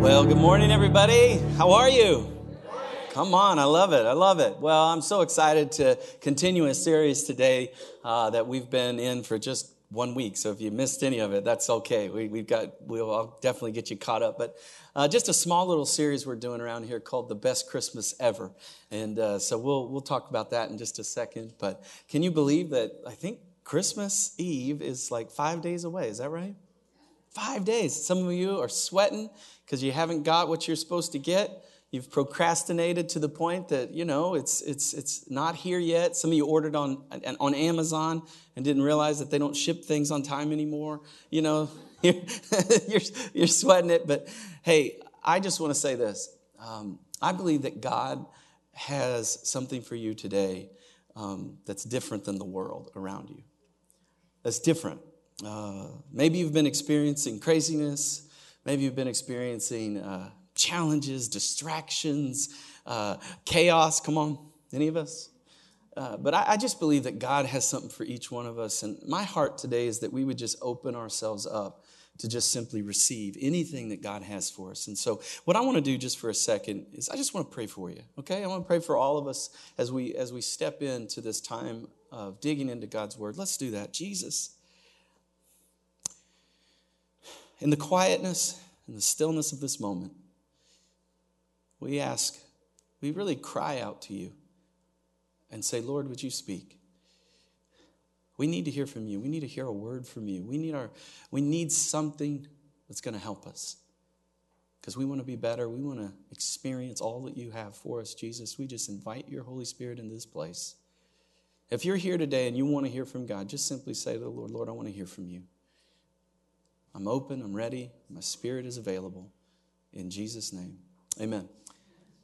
Well, good morning, everybody. How are you? Come on, I love it. I love it. Well, I'm so excited to continue a series today uh, that we've been in for just one week. So if you missed any of it, that's okay. We, have got, we'll I'll definitely get you caught up. But uh, just a small little series we're doing around here called The Best Christmas Ever. And uh, so we'll, we'll talk about that in just a second. But can you believe that I think Christmas Eve is like five days away? Is that right? Five days. Some of you are sweating because you haven't got what you're supposed to get. You've procrastinated to the point that you know it's it's it's not here yet. Some of you ordered on on Amazon and didn't realize that they don't ship things on time anymore. You know, you're you're, you're sweating it. But hey, I just want to say this. Um, I believe that God has something for you today um, that's different than the world around you. That's different. Uh, maybe you've been experiencing craziness. Maybe you've been experiencing uh, challenges, distractions, uh, chaos. Come on, any of us? Uh, but I, I, just believe that God has something for each one of us. And my heart today is that we would just open ourselves up to just simply receive anything that God has for us. And so, what I want to do just for a second is I just want to pray for you. Okay, I want to pray for all of us as we as we step into this time of digging into God's Word. Let's do that, Jesus in the quietness and the stillness of this moment, we ask, we really cry out to you and say, Lord, would you speak? We need to hear from you. We need to hear a word from you. We need, our, we need something that's going to help us because we want to be better. We want to experience all that you have for us, Jesus. We just invite your Holy Spirit into this place. If you're here today and you want to hear from God, just simply say to the Lord, Lord, I want to hear from you. I'm open, I'm ready, my spirit is available. In Jesus' name, amen.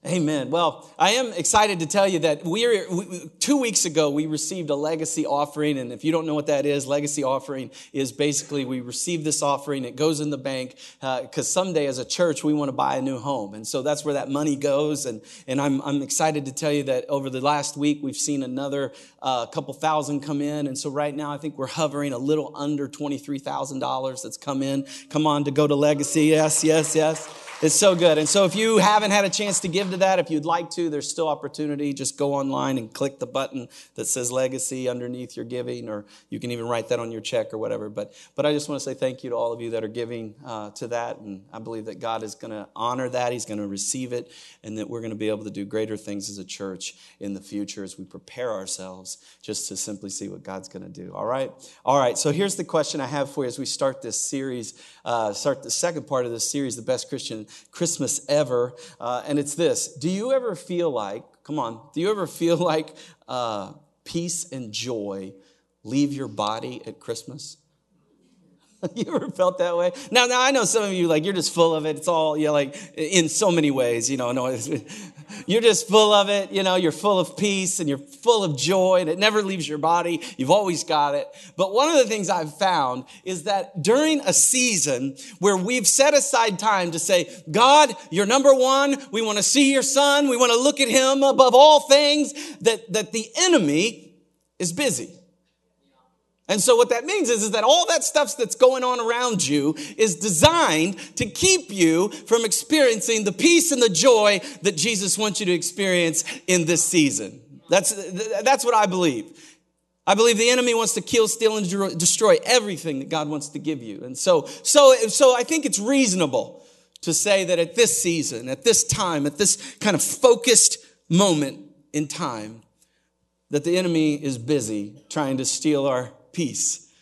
Amen. Well, I am excited to tell you that we're we, two weeks ago we received a legacy offering, and if you don't know what that is, legacy offering is basically we receive this offering, it goes in the bank because uh, someday as a church we want to buy a new home, and so that's where that money goes. And and I'm I'm excited to tell you that over the last week we've seen another uh, couple thousand come in, and so right now I think we're hovering a little under twenty three thousand dollars that's come in. Come on to go to legacy. Yes, yes, yes. It's so good. And so if you haven't had a chance to give to that, if you'd like to, there's still opportunity. Just go online and click the button that says legacy underneath your giving, or you can even write that on your check or whatever. But, but I just want to say thank you to all of you that are giving uh, to that. And I believe that God is going to honor that. He's going to receive it, and that we're going to be able to do greater things as a church in the future as we prepare ourselves just to simply see what God's going to do. All right? All right. So here's the question I have for you as we start this series, uh, start the second part of this series, The Best Christian Christmas ever. Uh, and it's this Do you ever feel like, come on, do you ever feel like uh, peace and joy leave your body at Christmas? you ever felt that way? Now, now I know some of you like you're just full of it. It's all you know, like in so many ways. You know, no, you're just full of it. You know, you're full of peace and you're full of joy, and it never leaves your body. You've always got it. But one of the things I've found is that during a season where we've set aside time to say, God, you're number one. We want to see your Son. We want to look at Him above all things. That that the enemy is busy. And so what that means is, is that all that stuff that's going on around you is designed to keep you from experiencing the peace and the joy that Jesus wants you to experience in this season. That's, that's what I believe. I believe the enemy wants to kill, steal, and destroy everything that God wants to give you. And so, so, so I think it's reasonable to say that at this season, at this time, at this kind of focused moment in time, that the enemy is busy trying to steal our peace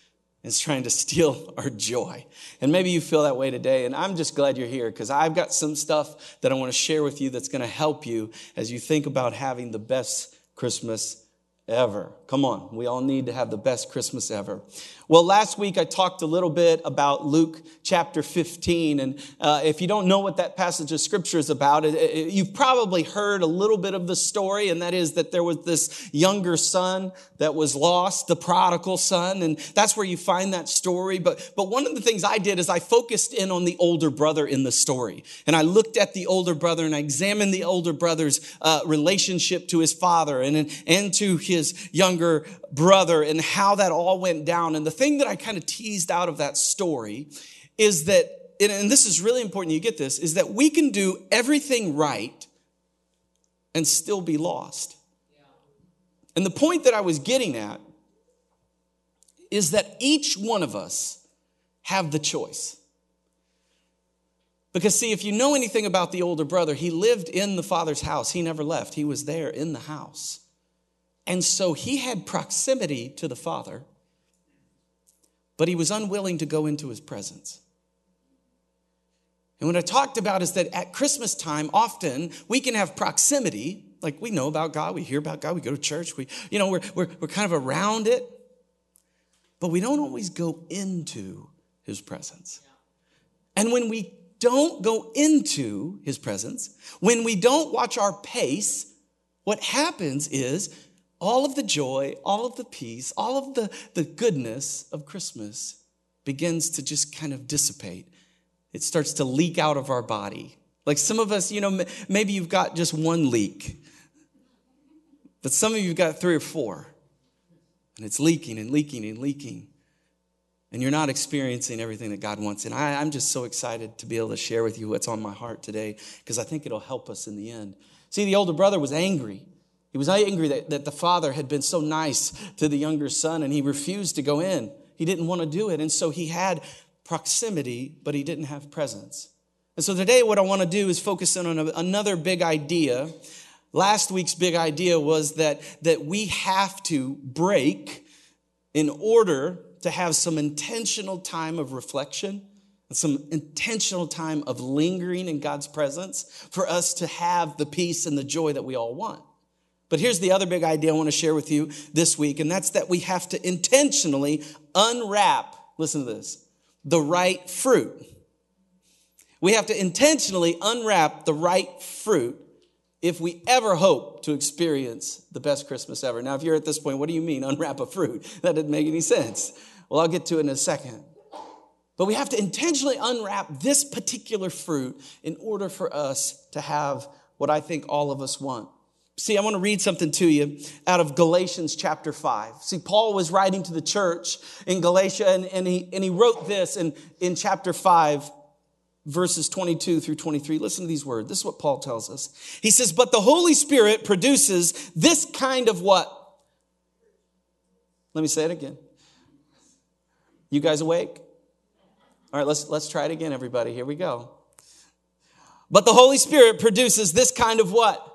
is trying to steal our joy. And maybe you feel that way today. And I'm just glad you're here because I've got some stuff that I want to share with you that's going to help you as you think about having the best Christmas ever. Come on, we all need to have the best Christmas ever. Well, last week I talked a little bit about Luke chapter 15. And uh, if you don't know what that passage of scripture is about, it, it, you've probably heard a little bit of the story. And that is that there was this younger son that was lost, the prodigal son. And that's where you find that story. But, but one of the things I did is I focused in on the older brother in the story. And I looked at the older brother and I examined the older brother's uh, relationship to his father and, and to his younger brother and how that all went down. And the thing that I kind of teased out of that story is that and this is really important you get this, is that we can do everything right and still be lost. And the point that I was getting at is that each one of us have the choice. Because, see, if you know anything about the older brother, he lived in the father's house. He never left, he was there in the house. And so he had proximity to the father, but he was unwilling to go into his presence. And what I talked about is that at Christmas time, often we can have proximity, like we know about God, we hear about God, we go to church, we, you know, we're, we're, we're kind of around it, but we don't always go into his presence. And when we don't go into his presence, when we don't watch our pace, what happens is all of the joy, all of the peace, all of the, the goodness of Christmas begins to just kind of dissipate. It starts to leak out of our body. Like some of us, you know, maybe you've got just one leak, but some of you have got three or four, and it's leaking and leaking and leaking. And you're not experiencing everything that God wants. And I, I'm just so excited to be able to share with you what's on my heart today because I think it'll help us in the end. See, the older brother was angry. He was angry that, that the father had been so nice to the younger son and he refused to go in. He didn't want to do it. And so he had proximity, but he didn't have presence. And so today, what I want to do is focus in on a, another big idea. Last week's big idea was that, that we have to break in order to have some intentional time of reflection some intentional time of lingering in God's presence for us to have the peace and the joy that we all want. But here's the other big idea I want to share with you this week, and that's that we have to intentionally unwrap, listen to this, the right fruit. We have to intentionally unwrap the right fruit if we ever hope to experience the best Christmas ever. Now, if you're at this point, what do you mean unwrap a fruit? That didn't make any sense. Well, I'll get to it in a second. But we have to intentionally unwrap this particular fruit in order for us to have what I think all of us want. See, I want to read something to you out of Galatians chapter 5. See, Paul was writing to the church in Galatia, and, and, he, and he wrote this in, in chapter 5, verses 22 through 23. Listen to these words. This is what Paul tells us. He says, But the Holy Spirit produces this kind of what? Let me say it again. You guys awake? All right, let's, let's try it again, everybody. Here we go. But the Holy Spirit produces this kind of what?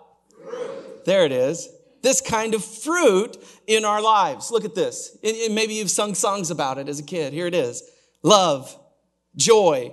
There it is. This kind of fruit in our lives. Look at this. And maybe you've sung songs about it as a kid. Here it is love, joy,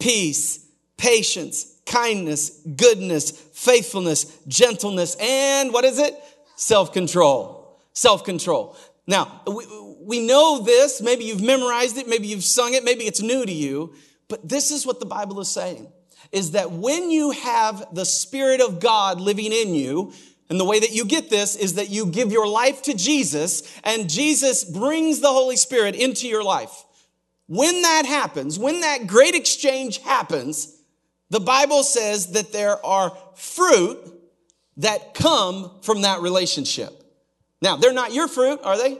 peace, patience, kindness, goodness, faithfulness, gentleness, and what is it? Self control. Self control. Now, we, we know this. Maybe you've memorized it. Maybe you've sung it. Maybe it's new to you. But this is what the Bible is saying is that when you have the Spirit of God living in you, and the way that you get this is that you give your life to Jesus and Jesus brings the Holy Spirit into your life. When that happens, when that great exchange happens, the Bible says that there are fruit that come from that relationship. Now, they're not your fruit, are they?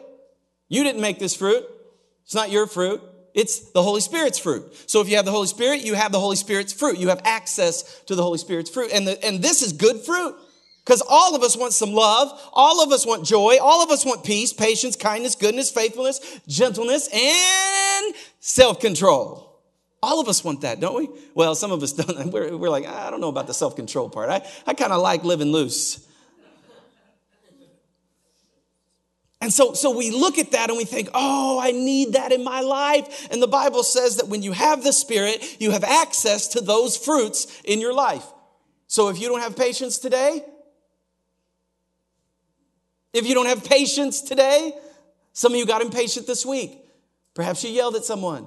You didn't make this fruit. It's not your fruit. It's the Holy Spirit's fruit. So if you have the Holy Spirit, you have the Holy Spirit's fruit. You have access to the Holy Spirit's fruit. And, the, and this is good fruit. Because all of us want some love. All of us want joy. All of us want peace, patience, kindness, goodness, faithfulness, gentleness, and self-control. All of us want that, don't we? Well, some of us don't. We're, we're like, I don't know about the self-control part. I, I kind of like living loose. And so, so we look at that and we think, oh, I need that in my life. And the Bible says that when you have the Spirit, you have access to those fruits in your life. So if you don't have patience today, if you don't have patience today, some of you got impatient this week. Perhaps you yelled at someone.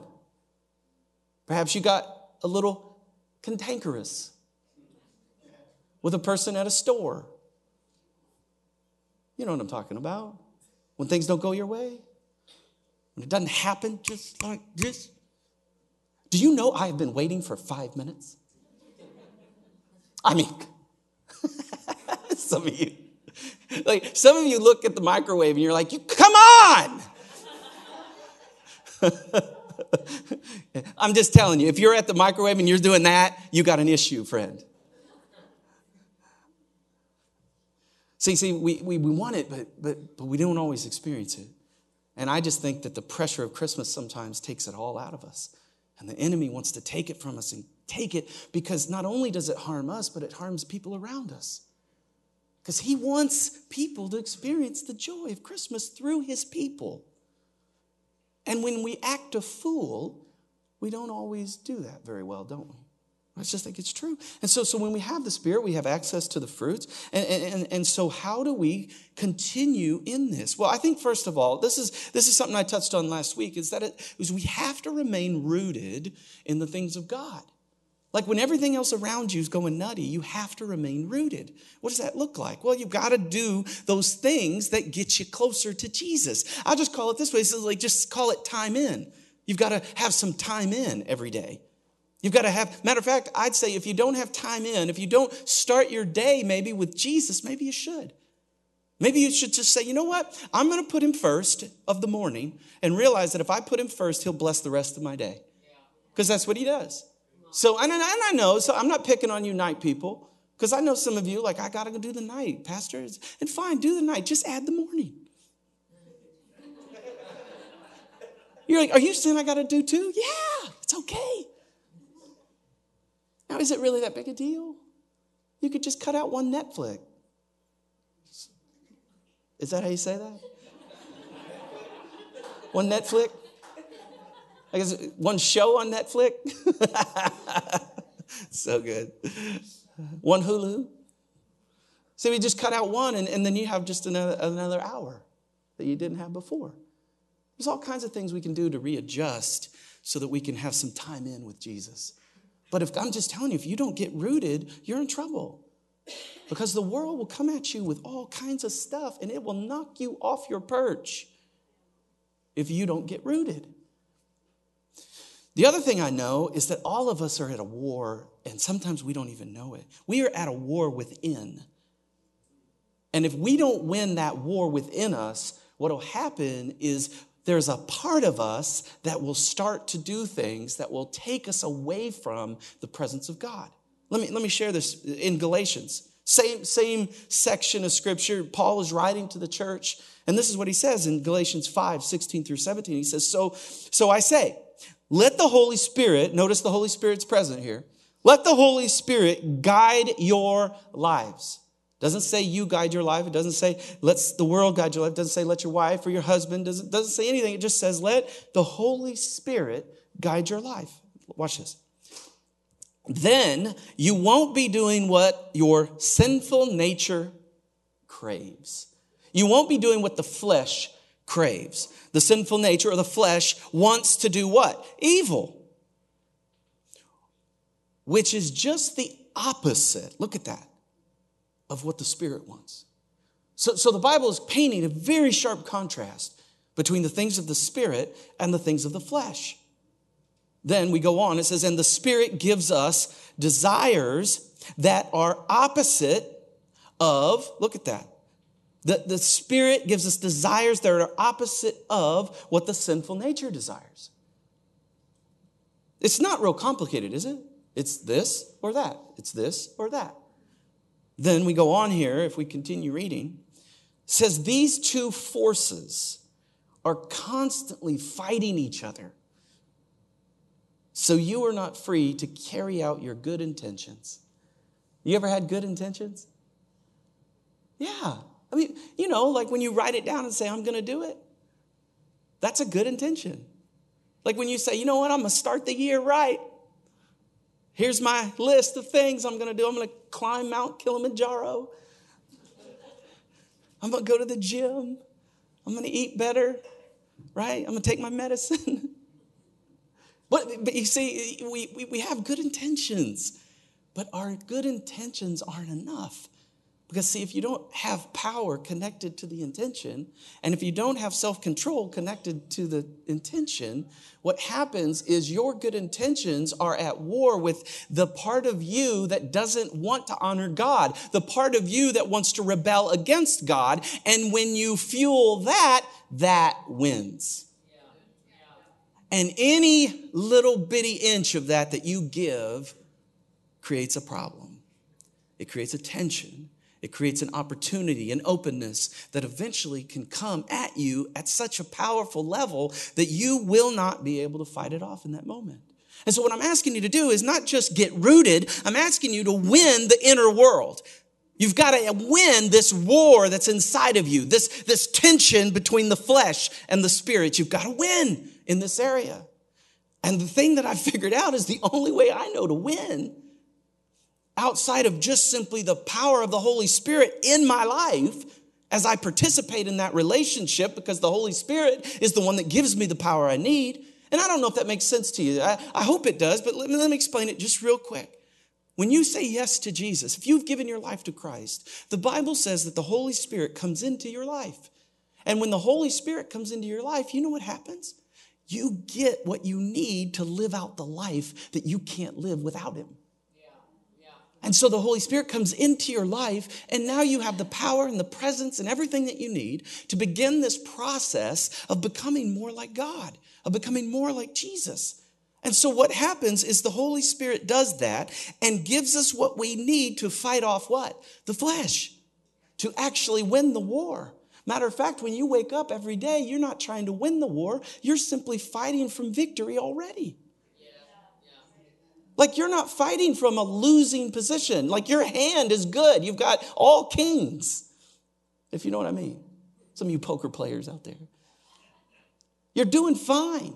Perhaps you got a little cantankerous with a person at a store. You know what I'm talking about when things don't go your way, when it doesn't happen just like this. Do you know I have been waiting for five minutes? I mean, some of you, like some of you look at the microwave and you're like, you come on. I'm just telling you, if you're at the microwave and you're doing that, you got an issue, friend. See, see, we, we, we want it, but, but, but we don't always experience it. And I just think that the pressure of Christmas sometimes takes it all out of us. And the enemy wants to take it from us and take it because not only does it harm us, but it harms people around us. Because he wants people to experience the joy of Christmas through his people. And when we act a fool, we don't always do that very well, don't we? I just think it's true. And so, so when we have the Spirit, we have access to the fruits. And, and, and so how do we continue in this? Well, I think first of all, this is, this is something I touched on last week, is that it, is we have to remain rooted in the things of God. Like when everything else around you is going nutty, you have to remain rooted. What does that look like? Well, you've got to do those things that get you closer to Jesus. I'll just call it this way. Like just call it time in. You've got to have some time in every day. You've got to have, matter of fact, I'd say if you don't have time in, if you don't start your day maybe with Jesus, maybe you should. Maybe you should just say, you know what? I'm going to put him first of the morning and realize that if I put him first, he'll bless the rest of my day. Because that's what he does. So, and, and I know, so I'm not picking on you night people, because I know some of you, like, I got to go do the night, pastors. And fine, do the night, just add the morning. You're like, are you saying I got to do two? Yeah, it's okay. Now, is it really that big a deal? You could just cut out one Netflix. Is that how you say that? one Netflix? I guess one show on Netflix. so good. One Hulu. So we just cut out one, and, and then you have just another, another hour that you didn't have before. There's all kinds of things we can do to readjust so that we can have some time in with Jesus. But if I'm just telling you, if you don't get rooted, you're in trouble. Because the world will come at you with all kinds of stuff and it will knock you off your perch if you don't get rooted. The other thing I know is that all of us are at a war, and sometimes we don't even know it. We are at a war within. And if we don't win that war within us, what will happen is there's a part of us that will start to do things that will take us away from the presence of God. Let me, let me share this in Galatians. Same, same section of scripture. Paul is writing to the church, and this is what he says in Galatians 5 16 through 17. He says, So, so I say, let the Holy Spirit, notice the Holy Spirit's present here, let the Holy Spirit guide your lives. Doesn't say you guide your life. It doesn't say let the world guide your life. It doesn't say let your wife or your husband. Doesn't, doesn't say anything. It just says let the Holy Spirit guide your life. Watch this. Then you won't be doing what your sinful nature craves. You won't be doing what the flesh craves. The sinful nature or the flesh wants to do what? Evil. Which is just the opposite. Look at that. Of what the Spirit wants. So, so the Bible is painting a very sharp contrast between the things of the Spirit and the things of the flesh. Then we go on, it says, and the Spirit gives us desires that are opposite of, look at that, the, the Spirit gives us desires that are opposite of what the sinful nature desires. It's not real complicated, is it? It's this or that. It's this or that. Then we go on here, if we continue reading, says these two forces are constantly fighting each other. So you are not free to carry out your good intentions. You ever had good intentions? Yeah. I mean, you know, like when you write it down and say, I'm going to do it, that's a good intention. Like when you say, you know what, I'm going to start the year right. Here's my list of things I'm going to do. I'm going to climb Mount Kilimanjaro. I'm going to go to the gym. I'm going to eat better, right? I'm going to take my medicine. but, but you see, we, we, we have good intentions, but our good intentions aren't enough. Because, see, if you don't have power connected to the intention, and if you don't have self control connected to the intention, what happens is your good intentions are at war with the part of you that doesn't want to honor God, the part of you that wants to rebel against God. And when you fuel that, that wins. And any little bitty inch of that that you give creates a problem. It creates a tension. It creates an opportunity, an openness that eventually can come at you at such a powerful level that you will not be able to fight it off in that moment. And so, what I'm asking you to do is not just get rooted, I'm asking you to win the inner world. You've got to win this war that's inside of you, this, this tension between the flesh and the spirit. You've got to win in this area. And the thing that I figured out is the only way I know to win outside of just simply the power of the Holy Spirit in my life as I participate in that relationship because the Holy Spirit is the one that gives me the power I need. And I don't know if that makes sense to you. I, I hope it does, but let me, let me explain it just real quick. When you say yes to Jesus, if you've given your life to Christ, the Bible says that the Holy Spirit comes into your life. And when the Holy Spirit comes into your life, you know what happens? You get what you need to live out the life that you can't live without Him. And so the Holy Spirit comes into your life, and now you have the power and the presence and everything that you need to begin this process of becoming more like God, of becoming more like Jesus. And so what happens is the Holy Spirit does that and gives us what we need to fight off what? The flesh, to actually win the war. Matter of fact, when you wake up every day, you're not trying to win the war, you're simply fighting from victory already. Like you're not fighting from a losing position. Like your hand is good. You've got all kings, if you know what I mean. Some of you poker players out there. You're doing fine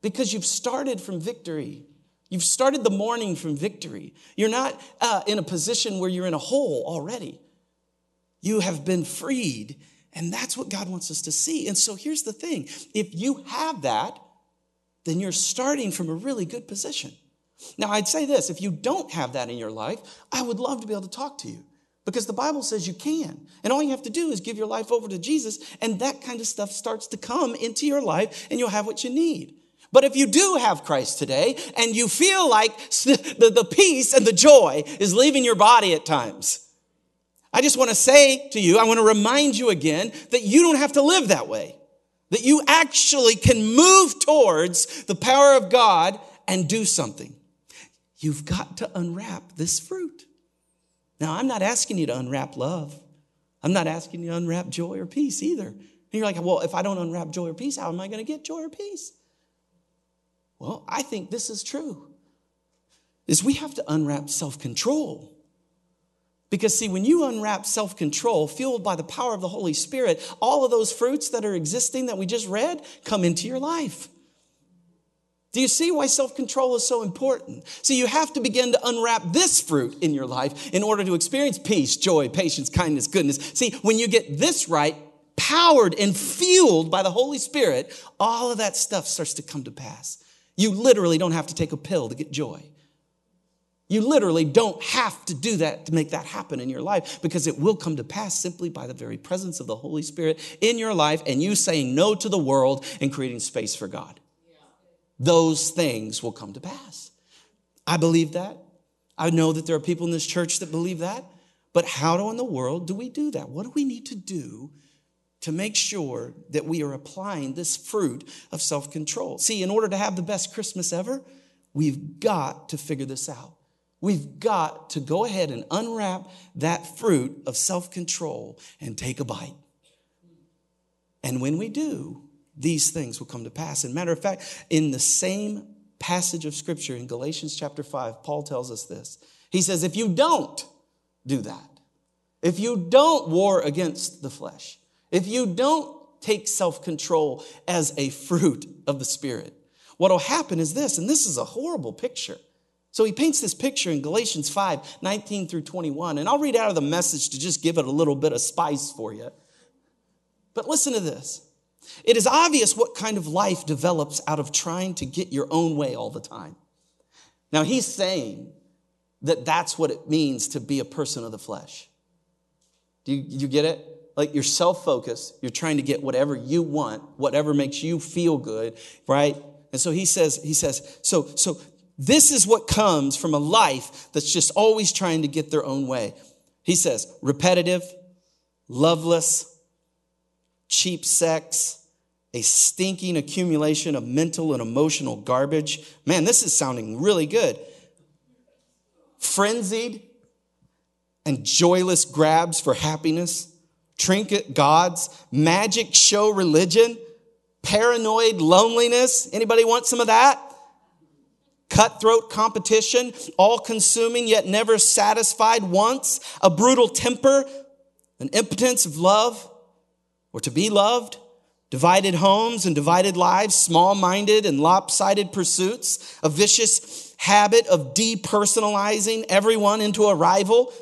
because you've started from victory. You've started the morning from victory. You're not uh, in a position where you're in a hole already. You have been freed, and that's what God wants us to see. And so here's the thing if you have that, then you're starting from a really good position. Now, I'd say this if you don't have that in your life, I would love to be able to talk to you because the Bible says you can. And all you have to do is give your life over to Jesus, and that kind of stuff starts to come into your life, and you'll have what you need. But if you do have Christ today and you feel like the, the peace and the joy is leaving your body at times, I just want to say to you, I want to remind you again that you don't have to live that way. That you actually can move towards the power of God and do something. You've got to unwrap this fruit. Now, I'm not asking you to unwrap love. I'm not asking you to unwrap joy or peace either. And you're like, well, if I don't unwrap joy or peace, how am I going to get joy or peace? Well, I think this is true. Is we have to unwrap self-control. Because see, when you unwrap self-control fueled by the power of the Holy Spirit, all of those fruits that are existing that we just read come into your life. Do you see why self control is so important? See, you have to begin to unwrap this fruit in your life in order to experience peace, joy, patience, kindness, goodness. See, when you get this right, powered and fueled by the Holy Spirit, all of that stuff starts to come to pass. You literally don't have to take a pill to get joy. You literally don't have to do that to make that happen in your life because it will come to pass simply by the very presence of the Holy Spirit in your life and you saying no to the world and creating space for God those things will come to pass. I believe that. I know that there are people in this church that believe that. But how in the world do we do that? What do we need to do to make sure that we are applying this fruit of self control? See, in order to have the best Christmas ever, we've got to figure this out. We've got to go ahead and unwrap that fruit of self control and take a bite. And when we do, these things will come to pass. And matter of fact, in the same passage of scripture in Galatians chapter 5, Paul tells us this. He says, if you don't do that, if you don't war against the flesh, if you don't take self control as a fruit of the Spirit, what will happen is this, and this is a horrible picture. So he paints this picture in Galatians 5 19 through 21, and I'll read out of the message to just give it a little bit of spice for you. But listen to this. It is obvious what kind of life develops out of trying to get your own way all the time. Now, he's saying that that's what it means to be a person of the flesh. Do you, you get it? Like you're self focused, you're trying to get whatever you want, whatever makes you feel good, right? And so he says, he says, so, so this is what comes from a life that's just always trying to get their own way. He says, repetitive, loveless, cheap sex, a stinking accumulation of mental and emotional garbage. Man, this is sounding really good. Frenzied and joyless grabs for happiness, trinket gods, magic show religion, paranoid loneliness. Anybody want some of that? Cutthroat competition, all consuming yet never satisfied once, a brutal temper, an impotence of love or to be loved, divided homes and divided lives, small minded and lopsided pursuits, a vicious habit of depersonalizing everyone into a rival,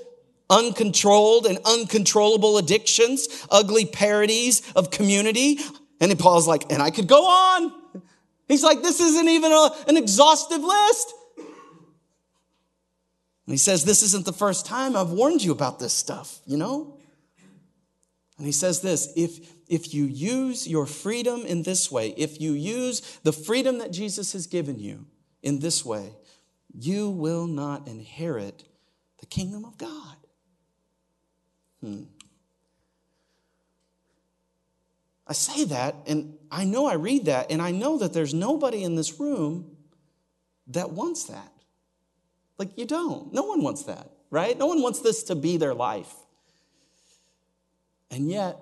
uncontrolled and uncontrollable addictions, ugly parodies of community. And then Paul's like, and I could go on. He's like, this isn't even a, an exhaustive list. And he says, This isn't the first time I've warned you about this stuff, you know? And he says this if, if you use your freedom in this way, if you use the freedom that Jesus has given you in this way, you will not inherit the kingdom of God. Hmm. I say that, and I know I read that, and I know that there's nobody in this room that wants that. Like, you don't. No one wants that, right? No one wants this to be their life. And yet,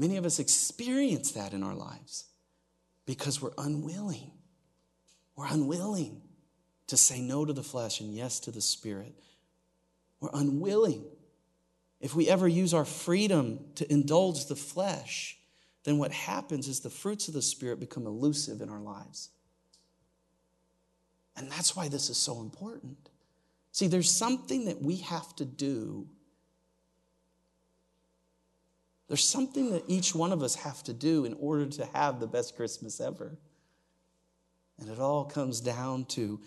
many of us experience that in our lives because we're unwilling. We're unwilling to say no to the flesh and yes to the spirit. We're unwilling. If we ever use our freedom to indulge the flesh, then what happens is the fruits of the spirit become elusive in our lives. And that's why this is so important. See, there's something that we have to do. There's something that each one of us have to do in order to have the best Christmas ever. And it all comes down to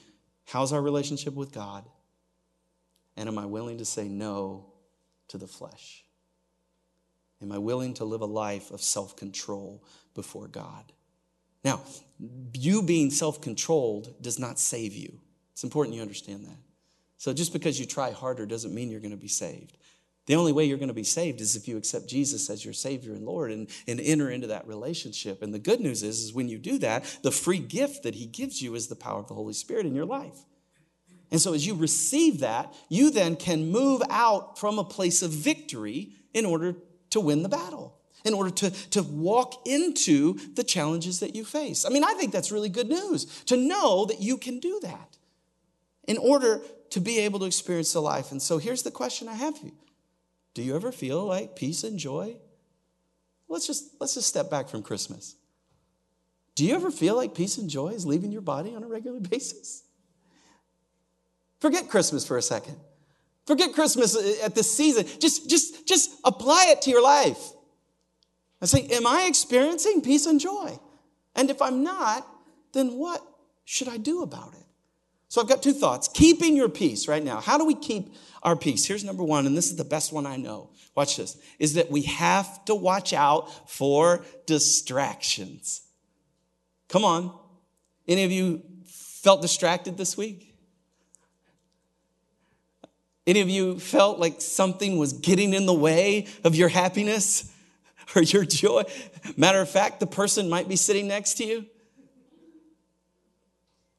How's our relationship with God? And am I willing to say no to the flesh? Am I willing to live a life of self control before God? Now, you being self controlled does not save you. It's important you understand that. So just because you try harder doesn't mean you're going to be saved. The only way you're going to be saved is if you accept Jesus as your Savior and Lord and, and enter into that relationship. And the good news is, is when you do that, the free gift that He gives you is the power of the Holy Spirit in your life. And so as you receive that, you then can move out from a place of victory in order to win the battle, in order to, to walk into the challenges that you face. I mean, I think that's really good news to know that you can do that in order to be able to experience the life. And so here's the question I have for you do you ever feel like peace and joy? Let's just let's just step back from Christmas. Do you ever feel like peace and joy is leaving your body on a regular basis? Forget Christmas for a second. Forget Christmas at this season. Just, just, just apply it to your life. I say, Am I experiencing peace and joy? And if I'm not, then what should I do about it? So I've got two thoughts. Keeping your peace right now. How do we keep our peace? Here's number one, and this is the best one I know. Watch this. Is that we have to watch out for distractions. Come on. Any of you felt distracted this week? Any of you felt like something was getting in the way of your happiness or your joy? Matter of fact, the person might be sitting next to you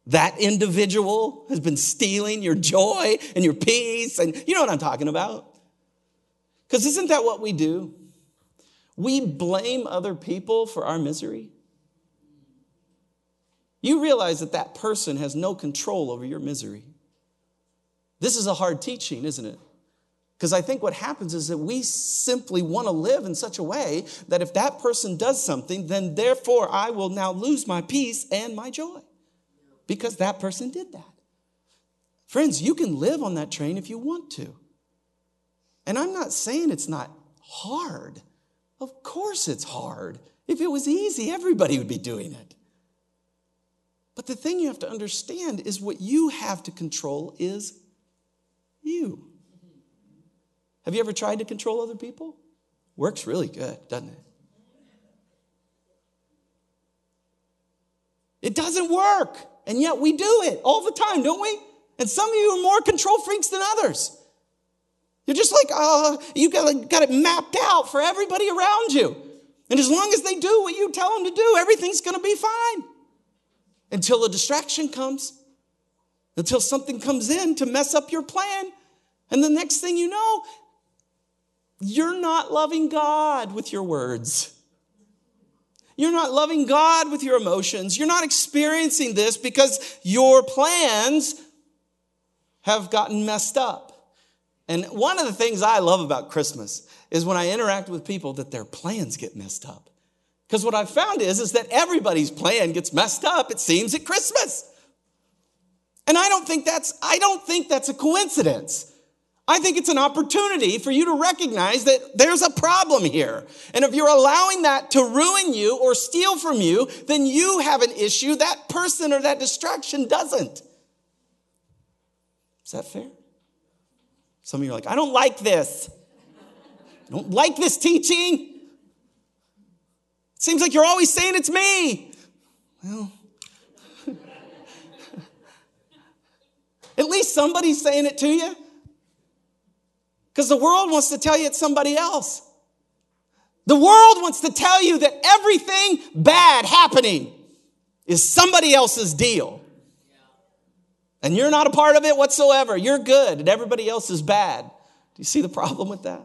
that individual has been stealing your joy and your peace. And you know what I'm talking about. Because isn't that what we do? We blame other people for our misery. You realize that that person has no control over your misery. This is a hard teaching, isn't it? Because I think what happens is that we simply want to live in such a way that if that person does something, then therefore I will now lose my peace and my joy because that person did that. Friends, you can live on that train if you want to. And I'm not saying it's not hard. Of course it's hard. If it was easy, everybody would be doing it. But the thing you have to understand is what you have to control is you. Have you ever tried to control other people? Works really good, doesn't it? It doesn't work. And yet we do it all the time, don't we? And some of you are more control freaks than others. You're just like, uh, you got, got it mapped out for everybody around you. And as long as they do what you tell them to do, everything's going to be fine until a distraction comes, until something comes in to mess up your plan. And the next thing you know, you're not loving God with your words. You're not loving God with your emotions. You're not experiencing this because your plans have gotten messed up. And one of the things I love about Christmas is when I interact with people that their plans get messed up. Because what I've found is, is that everybody's plan gets messed up, it seems, at Christmas. And I don't think that's, I don't think that's a coincidence. I think it's an opportunity for you to recognize that there's a problem here. And if you're allowing that to ruin you or steal from you, then you have an issue. That person or that distraction doesn't. Is that fair? Some of you are like, I don't like this. I don't like this teaching. Seems like you're always saying it's me. Well, at least somebody's saying it to you. Because the world wants to tell you it's somebody else. The world wants to tell you that everything bad happening is somebody else's deal. And you're not a part of it whatsoever. You're good and everybody else is bad. Do you see the problem with that?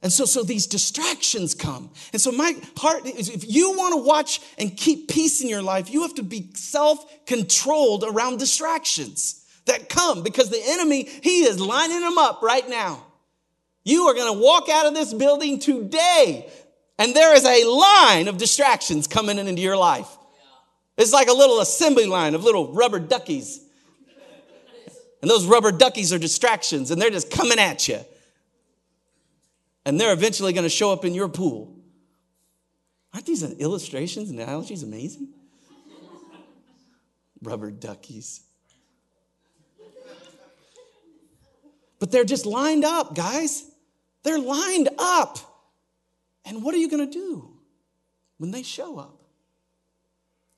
And so, so these distractions come. And so my heart is if you want to watch and keep peace in your life, you have to be self-controlled around distractions that come because the enemy, he is lining them up right now. You are going to walk out of this building today and there is a line of distractions coming into your life. It's like a little assembly line of little rubber duckies. And those rubber duckies are distractions and they're just coming at you. And they're eventually going to show up in your pool. Aren't these illustrations and analogies amazing? rubber duckies. But they're just lined up, guys. They're lined up. And what are you going to do when they show up?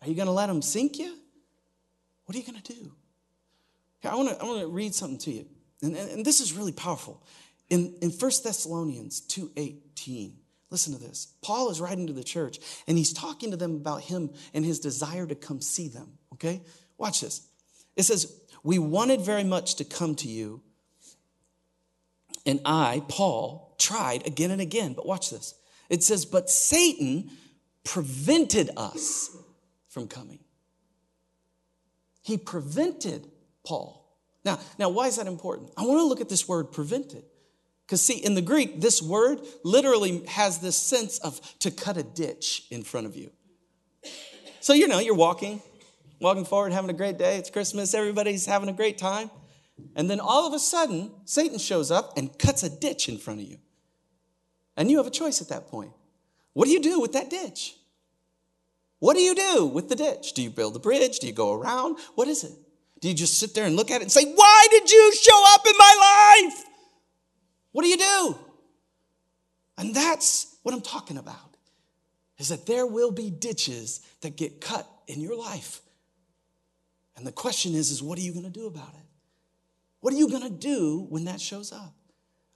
Are you going to let them sink you? What are you going to do? Here, I want to I read something to you. And, and, and this is really powerful. In, in 1 Thessalonians 2.18, listen to this. Paul is writing to the church, and he's talking to them about him and his desire to come see them, okay? Watch this. It says, we wanted very much to come to you, and I, Paul, tried again and again. But watch this. It says, but Satan prevented us from coming. He prevented Paul. Now, now why is that important? I want to look at this word prevented. Because, see, in the Greek, this word literally has this sense of to cut a ditch in front of you. So, you know, you're walking, walking forward, having a great day. It's Christmas, everybody's having a great time. And then all of a sudden, Satan shows up and cuts a ditch in front of you. And you have a choice at that point. What do you do with that ditch? What do you do with the ditch? Do you build a bridge? Do you go around? What is it? Do you just sit there and look at it and say, Why did you show up in my life? What do you do? And that's what I'm talking about is that there will be ditches that get cut in your life. And the question is, is what are you going to do about it? What are you going to do when that shows up?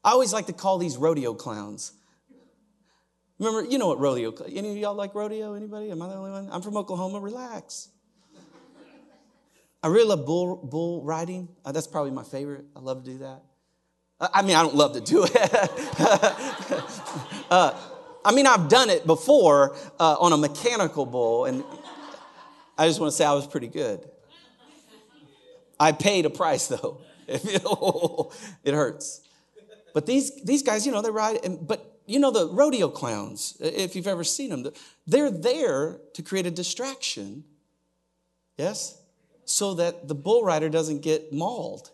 I always like to call these rodeo clowns. Remember, you know what rodeo, any of y'all like rodeo? Anybody? Am I the only one? I'm from Oklahoma, relax. I really love bull, bull riding. Uh, that's probably my favorite. I love to do that. Uh, I mean, I don't love to do it. uh, I mean, I've done it before uh, on a mechanical bull, and I just want to say I was pretty good. I paid a price, though. Oh, it hurts. But these, these guys, you know, they ride, and, but you know, the rodeo clowns, if you've ever seen them, they're there to create a distraction, yes? So that the bull rider doesn't get mauled.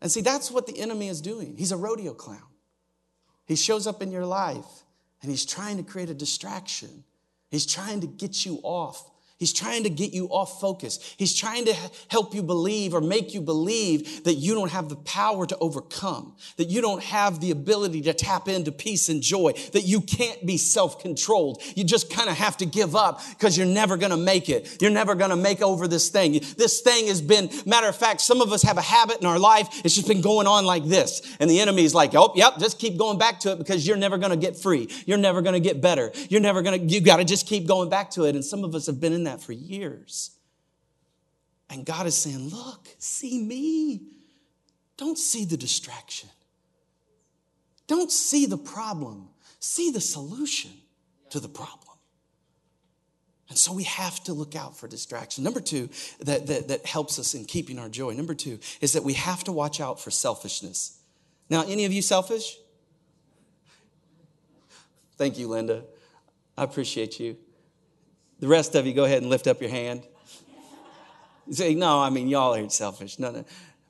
And see, that's what the enemy is doing. He's a rodeo clown. He shows up in your life and he's trying to create a distraction. He's trying to get you off He's trying to get you off focus. He's trying to help you believe or make you believe that you don't have the power to overcome, that you don't have the ability to tap into peace and joy, that you can't be self controlled. You just kind of have to give up because you're never going to make it. You're never going to make over this thing. This thing has been, matter of fact, some of us have a habit in our life. It's just been going on like this. And the enemy is like, oh, yep, just keep going back to it because you're never going to get free. You're never going to get better. You're never going to, you got to just keep going back to it. And some of us have been in that that for years. And God is saying, Look, see me. Don't see the distraction. Don't see the problem. See the solution to the problem. And so we have to look out for distraction. Number two, that, that, that helps us in keeping our joy. Number two is that we have to watch out for selfishness. Now, any of you selfish? Thank you, Linda. I appreciate you. The rest of you, go ahead and lift up your hand. You say, no, I mean, y'all are selfish. No, no.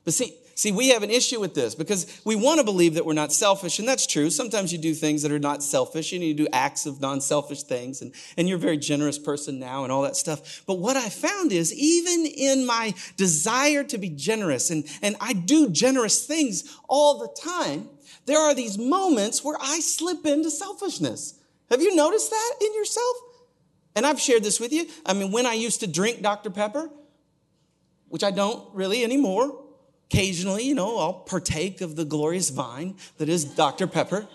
But see, see, we have an issue with this because we want to believe that we're not selfish, and that's true. Sometimes you do things that are not selfish, and you do acts of non-selfish things, and, and you're a very generous person now and all that stuff. But what I found is even in my desire to be generous, and, and I do generous things all the time, there are these moments where I slip into selfishness. Have you noticed that in yourself? And I've shared this with you. I mean, when I used to drink Dr. Pepper, which I don't really anymore, occasionally, you know, I'll partake of the glorious vine that is Dr. Pepper.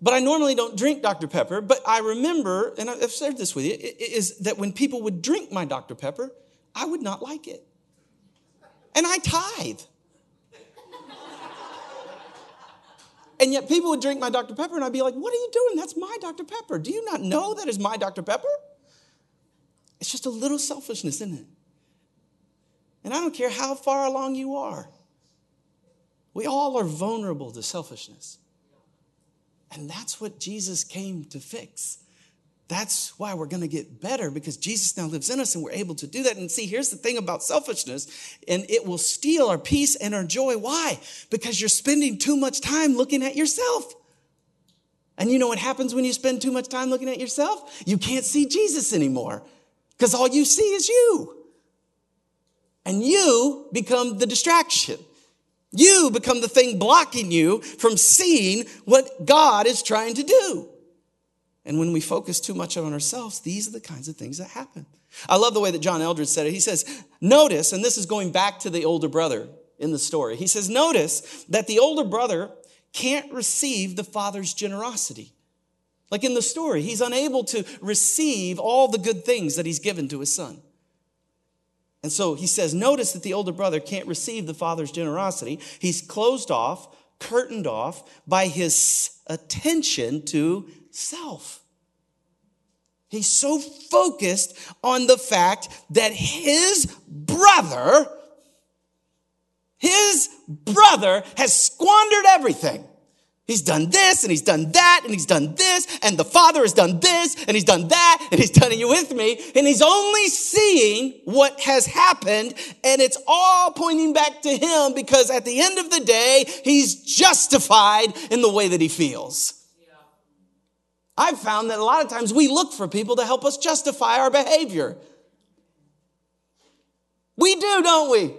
But I normally don't drink Dr. Pepper. But I remember, and I've shared this with you, is that when people would drink my Dr. Pepper, I would not like it. And I tithe. And yet people would drink my Dr. Pepper and I'd be like, what are you doing? That's my Dr. Pepper. Do you not know that is my Dr. Pepper? It's just a little selfishness, isn't it? And I don't care how far along you are. We all are vulnerable to selfishness. And that's what Jesus came to fix. That's why we're going to get better because Jesus now lives in us and we're able to do that. And see, here's the thing about selfishness, and it will steal our peace and our joy. Why? Because you're spending too much time looking at yourself. And you know what happens when you spend too much time looking at yourself? You can't see Jesus anymore because all you see is you. And you become the distraction. You become the thing blocking you from seeing what God is trying to do. And when we focus too much on ourselves, these are the kinds of things that happen. I love the way that John Eldredge said it. He says, Notice, and this is going back to the older brother in the story. He says, Notice that the older brother can't receive the father's generosity. Like in the story, he's unable to receive all the good things that he's given to his son. And so he says, Notice that the older brother can't receive the father's generosity. He's closed off, curtained off by his attention to self. He's so focused on the fact that his brother, his brother has squandered everything. He's done this and he's done that and he's done this and the father has done this and he's done that and he's done you with me and he's only seeing what has happened and it's all pointing back to him because at the end of the day, he's justified in the way that he feels. I've found that a lot of times we look for people to help us justify our behavior. We do, don't we?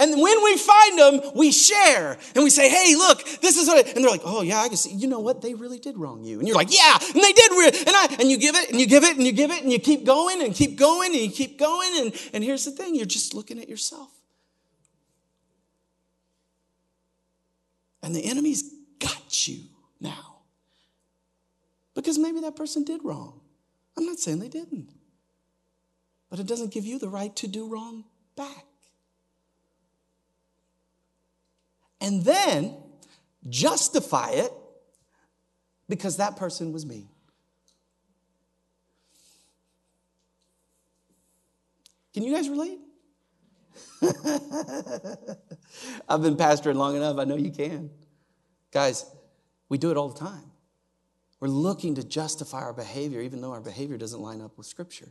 And when we find them, we share and we say, hey, look, this is what, and they're like, oh, yeah, I can see, you know what? They really did wrong you. And you're like, yeah, and they did, re-. and I, and you give it and you give it and you give it and you keep going and keep going and you keep going. And, and here's the thing you're just looking at yourself. And the enemy's got you now. Because maybe that person did wrong. I'm not saying they didn't. But it doesn't give you the right to do wrong back. And then justify it because that person was me. Can you guys relate? I've been pastoring long enough, I know you can. Guys, we do it all the time. We're looking to justify our behavior, even though our behavior doesn't line up with Scripture.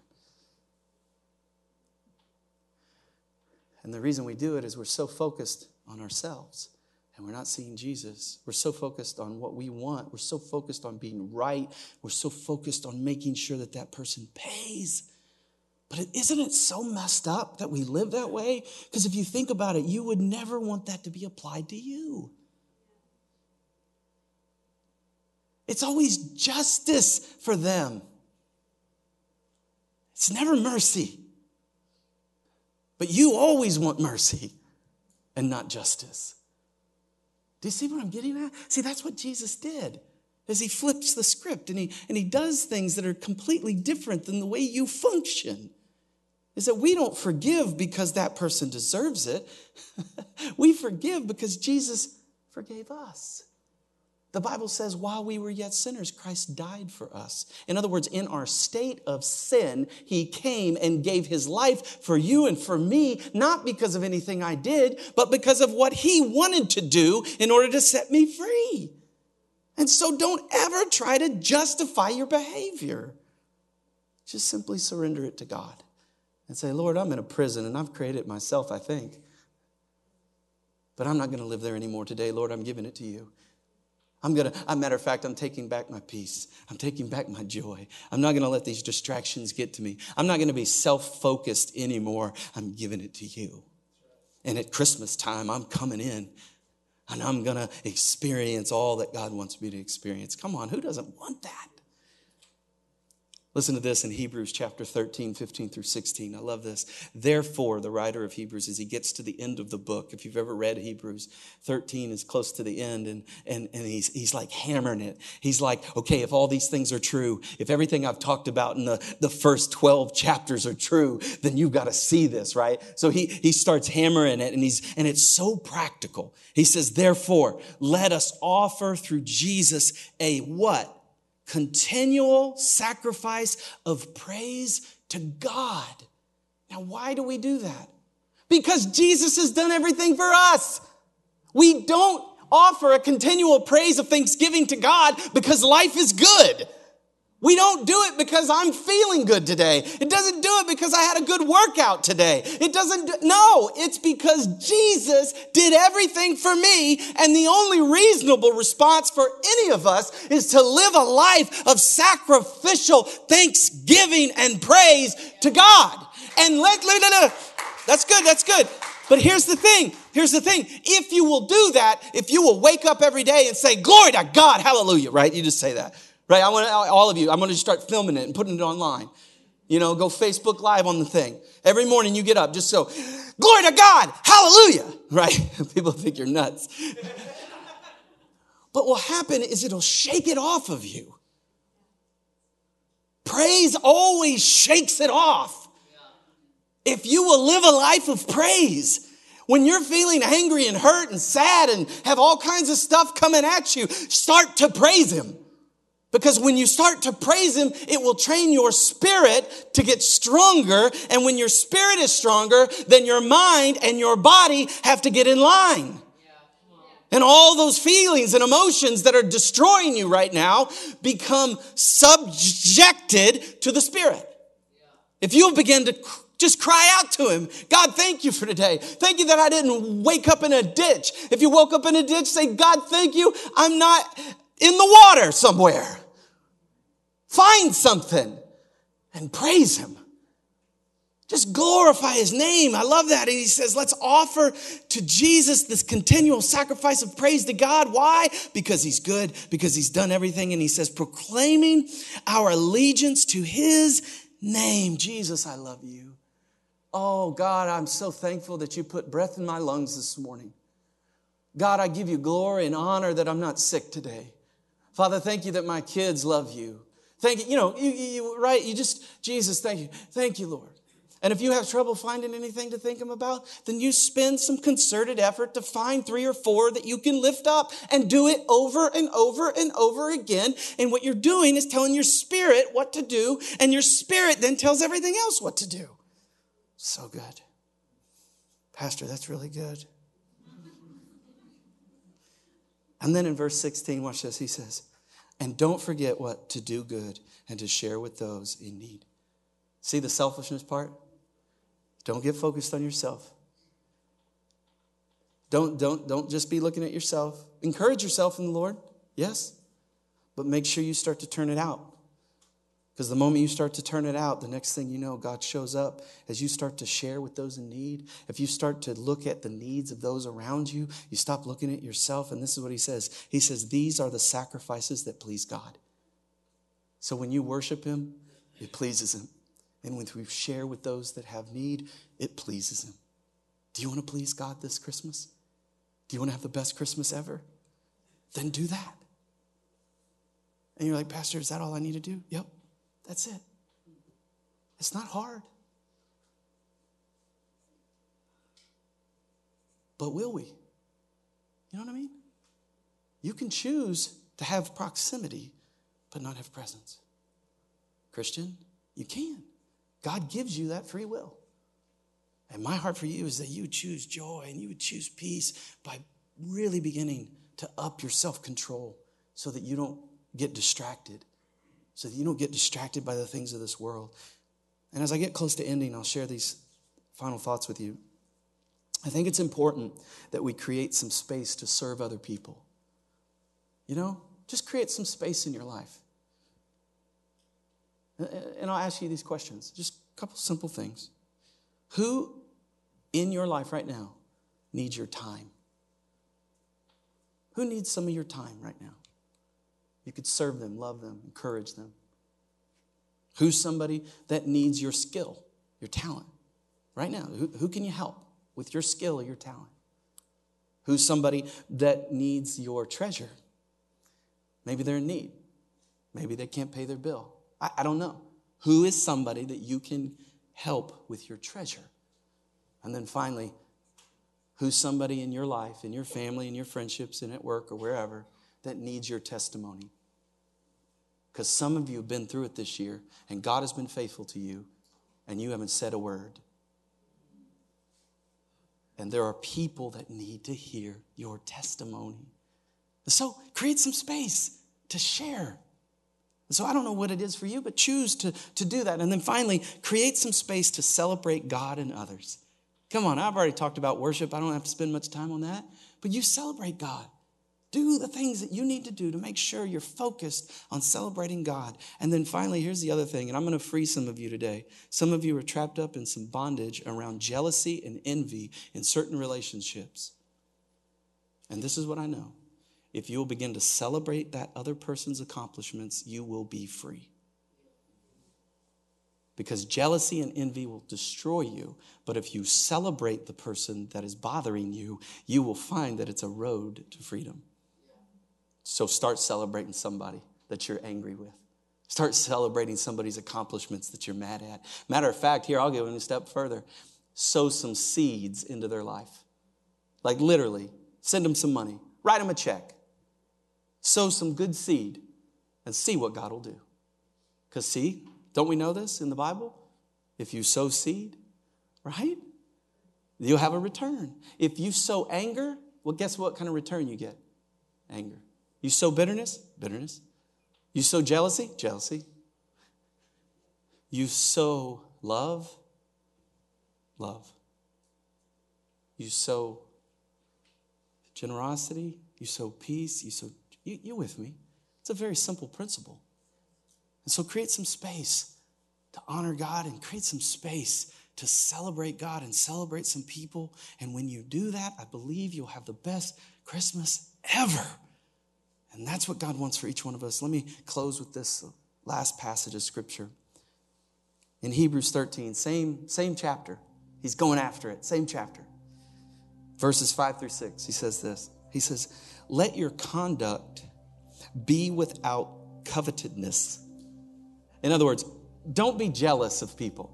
And the reason we do it is we're so focused on ourselves and we're not seeing Jesus. We're so focused on what we want. We're so focused on being right. We're so focused on making sure that that person pays. But isn't it so messed up that we live that way? Because if you think about it, you would never want that to be applied to you. It's always justice for them. It's never mercy. But you always want mercy and not justice. Do you see what I'm getting at? See, that's what Jesus did. As he flips the script and he, and he does things that are completely different than the way you function. Is that we don't forgive because that person deserves it. we forgive because Jesus forgave us. The Bible says, while we were yet sinners, Christ died for us. In other words, in our state of sin, He came and gave His life for you and for me, not because of anything I did, but because of what He wanted to do in order to set me free. And so don't ever try to justify your behavior. Just simply surrender it to God and say, Lord, I'm in a prison and I've created it myself, I think. But I'm not going to live there anymore today. Lord, I'm giving it to you. I'm gonna, a matter of fact, I'm taking back my peace. I'm taking back my joy. I'm not gonna let these distractions get to me. I'm not gonna be self focused anymore. I'm giving it to you. And at Christmas time, I'm coming in and I'm gonna experience all that God wants me to experience. Come on, who doesn't want that? Listen to this in Hebrews chapter 13, 15 through 16. I love this. Therefore, the writer of Hebrews, as he gets to the end of the book, if you've ever read Hebrews 13 is close to the end, and, and, and he's, he's like hammering it. He's like, okay, if all these things are true, if everything I've talked about in the, the first 12 chapters are true, then you've got to see this, right? So he, he starts hammering it, and he's, and it's so practical. He says, therefore, let us offer through Jesus a what? Continual sacrifice of praise to God. Now, why do we do that? Because Jesus has done everything for us. We don't offer a continual praise of thanksgiving to God because life is good. We don't do it because I'm feeling good today. It doesn't do it because I had a good workout today. It doesn't, do, no, it's because Jesus did everything for me. And the only reasonable response for any of us is to live a life of sacrificial thanksgiving and praise to God. And let, let, let, let that's good, that's good. But here's the thing. Here's the thing. If you will do that, if you will wake up every day and say, glory to God, hallelujah, right? You just say that. Right? I want all of you, I'm going to start filming it and putting it online. You know, go Facebook Live on the thing. Every morning you get up, just so, glory to God, hallelujah, right? People think you're nuts. but what'll happen is it'll shake it off of you. Praise always shakes it off. If you will live a life of praise, when you're feeling angry and hurt and sad and have all kinds of stuff coming at you, start to praise Him. Because when you start to praise Him, it will train your spirit to get stronger. And when your spirit is stronger, then your mind and your body have to get in line. And all those feelings and emotions that are destroying you right now become subjected to the Spirit. If you'll begin to just cry out to him. God, thank you for today. Thank you that I didn't wake up in a ditch. If you woke up in a ditch, say, God, thank you. I'm not in the water somewhere. Find something and praise him. Just glorify his name. I love that. And he says, let's offer to Jesus this continual sacrifice of praise to God. Why? Because he's good, because he's done everything. And he says, proclaiming our allegiance to his name. Jesus, I love you. Oh, God, I'm so thankful that you put breath in my lungs this morning. God, I give you glory and honor that I'm not sick today. Father, thank you that my kids love you. Thank you, you know, you, you, right? You just, Jesus, thank you. Thank you, Lord. And if you have trouble finding anything to thank Him about, then you spend some concerted effort to find three or four that you can lift up and do it over and over and over again. And what you're doing is telling your spirit what to do, and your spirit then tells everything else what to do. So good. Pastor, that's really good. And then in verse 16, watch this. He says, And don't forget what? To do good and to share with those in need. See the selfishness part? Don't get focused on yourself. Don't, don't, don't just be looking at yourself. Encourage yourself in the Lord, yes, but make sure you start to turn it out. Because the moment you start to turn it out, the next thing you know, God shows up as you start to share with those in need. If you start to look at the needs of those around you, you stop looking at yourself. And this is what he says He says, These are the sacrifices that please God. So when you worship him, it pleases him. And when we share with those that have need, it pleases him. Do you want to please God this Christmas? Do you want to have the best Christmas ever? Then do that. And you're like, Pastor, is that all I need to do? Yep. That's it. It's not hard. But will we? You know what I mean? You can choose to have proximity, but not have presence. Christian, you can. God gives you that free will. And my heart for you is that you choose joy and you would choose peace by really beginning to up your self control so that you don't get distracted so that you don't get distracted by the things of this world. And as I get close to ending, I'll share these final thoughts with you. I think it's important that we create some space to serve other people. You know, just create some space in your life. And I'll ask you these questions, just a couple simple things. Who in your life right now needs your time? Who needs some of your time right now? You could serve them, love them, encourage them. Who's somebody that needs your skill, your talent? Right now, who, who can you help with your skill or your talent? Who's somebody that needs your treasure? Maybe they're in need. Maybe they can't pay their bill. I, I don't know. Who is somebody that you can help with your treasure? And then finally, who's somebody in your life, in your family, in your friendships, and at work or wherever that needs your testimony? Because some of you have been through it this year, and God has been faithful to you, and you haven't said a word. And there are people that need to hear your testimony. So create some space to share. So I don't know what it is for you, but choose to, to do that. And then finally, create some space to celebrate God and others. Come on, I've already talked about worship. I don't have to spend much time on that. But you celebrate God. Do the things that you need to do to make sure you're focused on celebrating God. And then finally, here's the other thing, and I'm going to free some of you today. Some of you are trapped up in some bondage around jealousy and envy in certain relationships. And this is what I know if you'll begin to celebrate that other person's accomplishments, you will be free. Because jealousy and envy will destroy you. But if you celebrate the person that is bothering you, you will find that it's a road to freedom. So start celebrating somebody that you're angry with. Start celebrating somebody's accomplishments that you're mad at. Matter of fact, here, I'll go a step further. Sow some seeds into their life. Like literally, send them some money, write them a check, sow some good seed, and see what God will do. Because, see, don't we know this in the Bible? If you sow seed, right? You'll have a return. If you sow anger, well, guess what kind of return you get? Anger. You sow bitterness? Bitterness. You sow jealousy? Jealousy. You sow love? Love. You sow generosity? You sow peace? You sow. You, you with me? It's a very simple principle. And so create some space to honor God and create some space to celebrate God and celebrate some people. And when you do that, I believe you'll have the best Christmas ever. And that's what God wants for each one of us. Let me close with this last passage of scripture. In Hebrews 13, same, same chapter. He's going after it, same chapter. Verses 5 through 6, he says this. He says, Let your conduct be without covetousness. In other words, don't be jealous of people.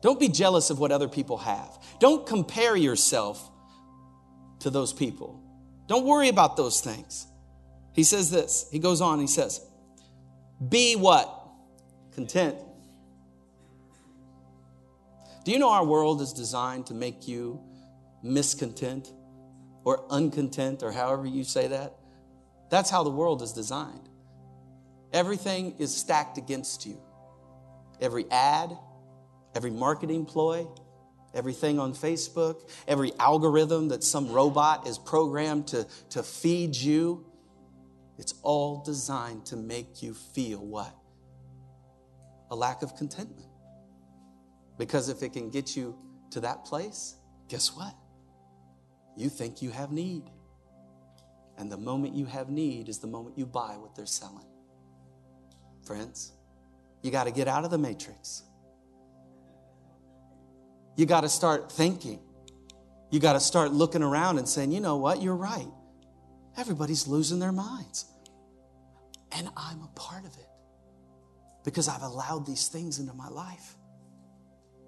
Don't be jealous of what other people have. Don't compare yourself to those people. Don't worry about those things. He says this. He goes on, he says, Be what? Content. Do you know our world is designed to make you miscontent or uncontent or however you say that? That's how the world is designed. Everything is stacked against you. Every ad, every marketing ploy, everything on Facebook, every algorithm that some robot is programmed to, to feed you, it's all designed to make you feel what? A lack of contentment. Because if it can get you to that place, guess what? You think you have need. And the moment you have need is the moment you buy what they're selling. Friends, you got to get out of the matrix. You got to start thinking. You got to start looking around and saying, you know what, you're right. Everybody's losing their minds. And I'm a part of it because I've allowed these things into my life.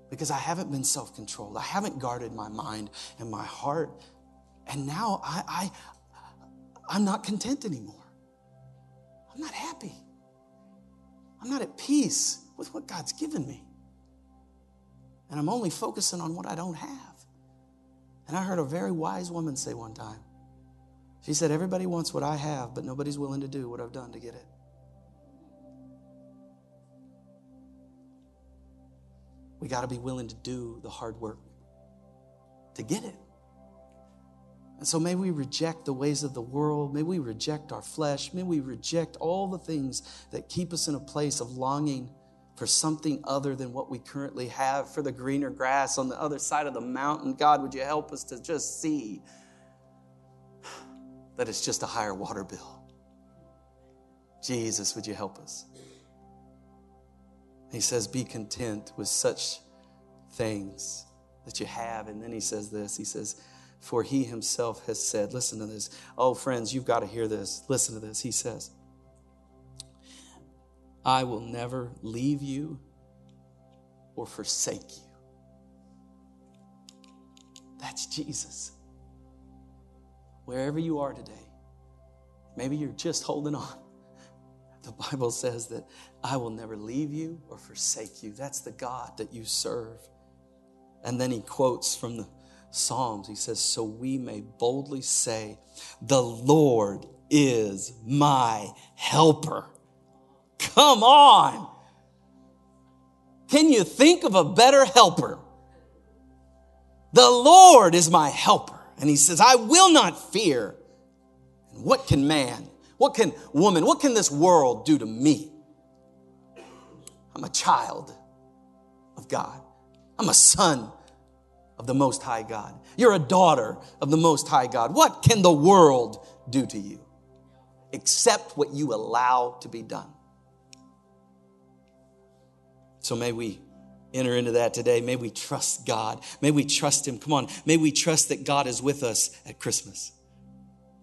Because I haven't been self controlled. I haven't guarded my mind and my heart. And now I, I, I'm not content anymore. I'm not happy. I'm not at peace with what God's given me. And I'm only focusing on what I don't have. And I heard a very wise woman say one time, she said, Everybody wants what I have, but nobody's willing to do what I've done to get it. We got to be willing to do the hard work to get it. And so may we reject the ways of the world. May we reject our flesh. May we reject all the things that keep us in a place of longing for something other than what we currently have, for the greener grass on the other side of the mountain. God, would you help us to just see that it's just a higher water bill? Jesus, would you help us? He says, Be content with such things that you have. And then he says this He says, For he himself has said, Listen to this. Oh, friends, you've got to hear this. Listen to this. He says, I will never leave you or forsake you. That's Jesus. Wherever you are today, maybe you're just holding on. The Bible says that I will never leave you or forsake you. That's the God that you serve. And then he quotes from the Psalms. He says, So we may boldly say, The Lord is my helper. Come on. Can you think of a better helper? The Lord is my helper. And he says, I will not fear. And what can man, what can woman, what can this world do to me? I'm a child of God. I'm a son of the Most High God. You're a daughter of the Most High God. What can the world do to you? Except what you allow to be done. So may we enter into that today. May we trust God. May we trust Him. Come on. May we trust that God is with us at Christmas,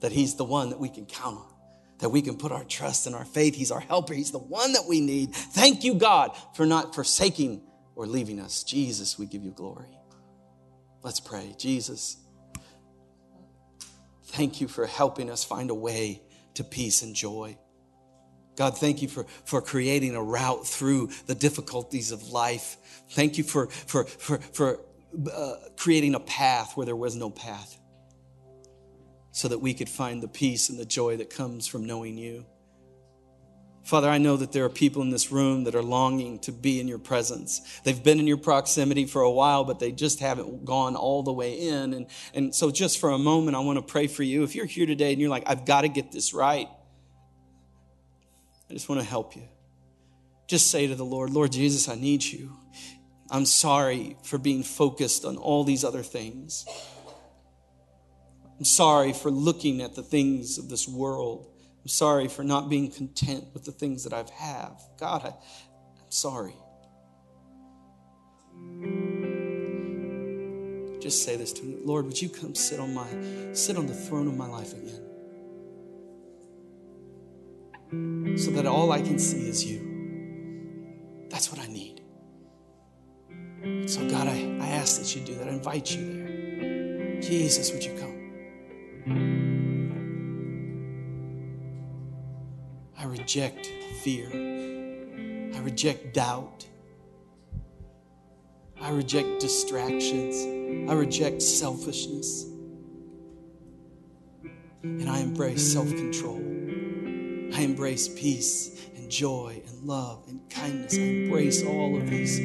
that He's the one that we can count on, that we can put our trust and our faith. He's our helper. He's the one that we need. Thank you, God, for not forsaking or leaving us. Jesus, we give you glory. Let's pray. Jesus, thank you for helping us find a way to peace and joy. God, thank you for, for creating a route through the difficulties of life. Thank you for, for, for, for uh, creating a path where there was no path so that we could find the peace and the joy that comes from knowing you. Father, I know that there are people in this room that are longing to be in your presence. They've been in your proximity for a while, but they just haven't gone all the way in. And, and so, just for a moment, I want to pray for you. If you're here today and you're like, I've got to get this right, I just want to help you. Just say to the Lord, Lord Jesus, I need you. I'm sorry for being focused on all these other things. I'm sorry for looking at the things of this world. I'm sorry for not being content with the things that I've have. God, I, I'm sorry. Just say this to me. Lord, would you come sit on my sit on the throne of my life again? So that all I can see is you. That's what I need. So, God, I, I ask that you do that. I invite you there. Jesus, would you come? I reject fear. I reject doubt. I reject distractions. I reject selfishness. And I embrace self control. I embrace peace and joy and love and kindness. I embrace all of these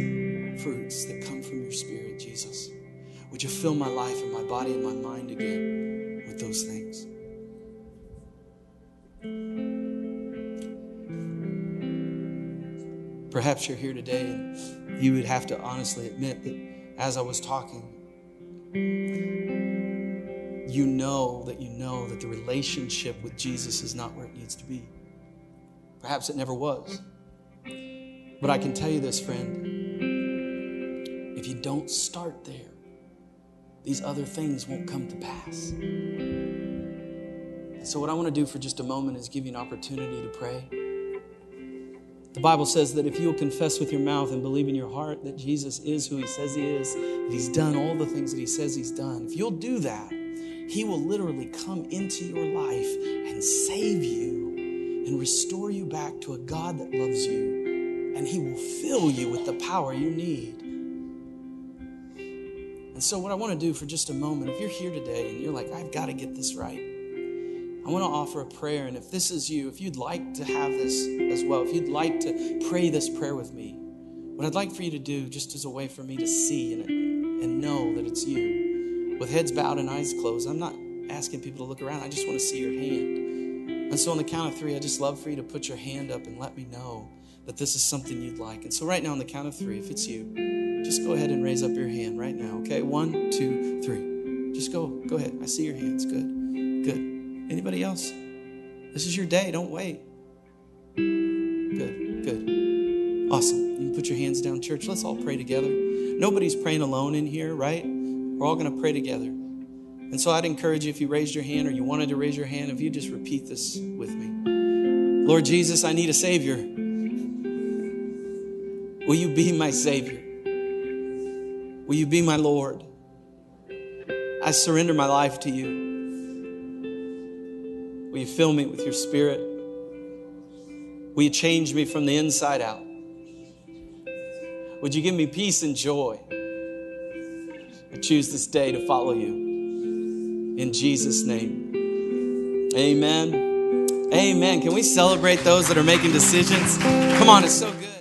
fruits that come from your Spirit, Jesus. Would you fill my life and my body and my mind again with those things? Perhaps you're here today and you would have to honestly admit that as I was talking, you know that you know that the relationship with Jesus is not where it needs to be. Perhaps it never was. But I can tell you this, friend if you don't start there, these other things won't come to pass. So, what I want to do for just a moment is give you an opportunity to pray. The Bible says that if you'll confess with your mouth and believe in your heart that Jesus is who he says he is, that he's done all the things that he says he's done, if you'll do that, he will literally come into your life and save you and restore you back to a God that loves you. And he will fill you with the power you need. And so, what I want to do for just a moment, if you're here today and you're like, I've got to get this right, I want to offer a prayer. And if this is you, if you'd like to have this as well, if you'd like to pray this prayer with me, what I'd like for you to do, just as a way for me to see and, and know that it's you, with heads bowed and eyes closed, I'm not asking people to look around. I just want to see your hand. And so, on the count of three, I just love for you to put your hand up and let me know that this is something you'd like. And so, right now, on the count of three, if it's you, just go ahead and raise up your hand right now, okay? One, two, three. Just go, go ahead. I see your hands. Good, good. Anybody else? This is your day. Don't wait. Good, good. Awesome. You can put your hands down, church. Let's all pray together. Nobody's praying alone in here, right? We're all going to pray together. And so I'd encourage you, if you raised your hand or you wanted to raise your hand, if you just repeat this with me Lord Jesus, I need a Savior. Will you be my Savior? Will you be my Lord? I surrender my life to you. Will you fill me with your spirit? Will you change me from the inside out? Would you give me peace and joy? I choose this day to follow you. In Jesus' name. Amen. Amen. Can we celebrate those that are making decisions? Come on, it's so good.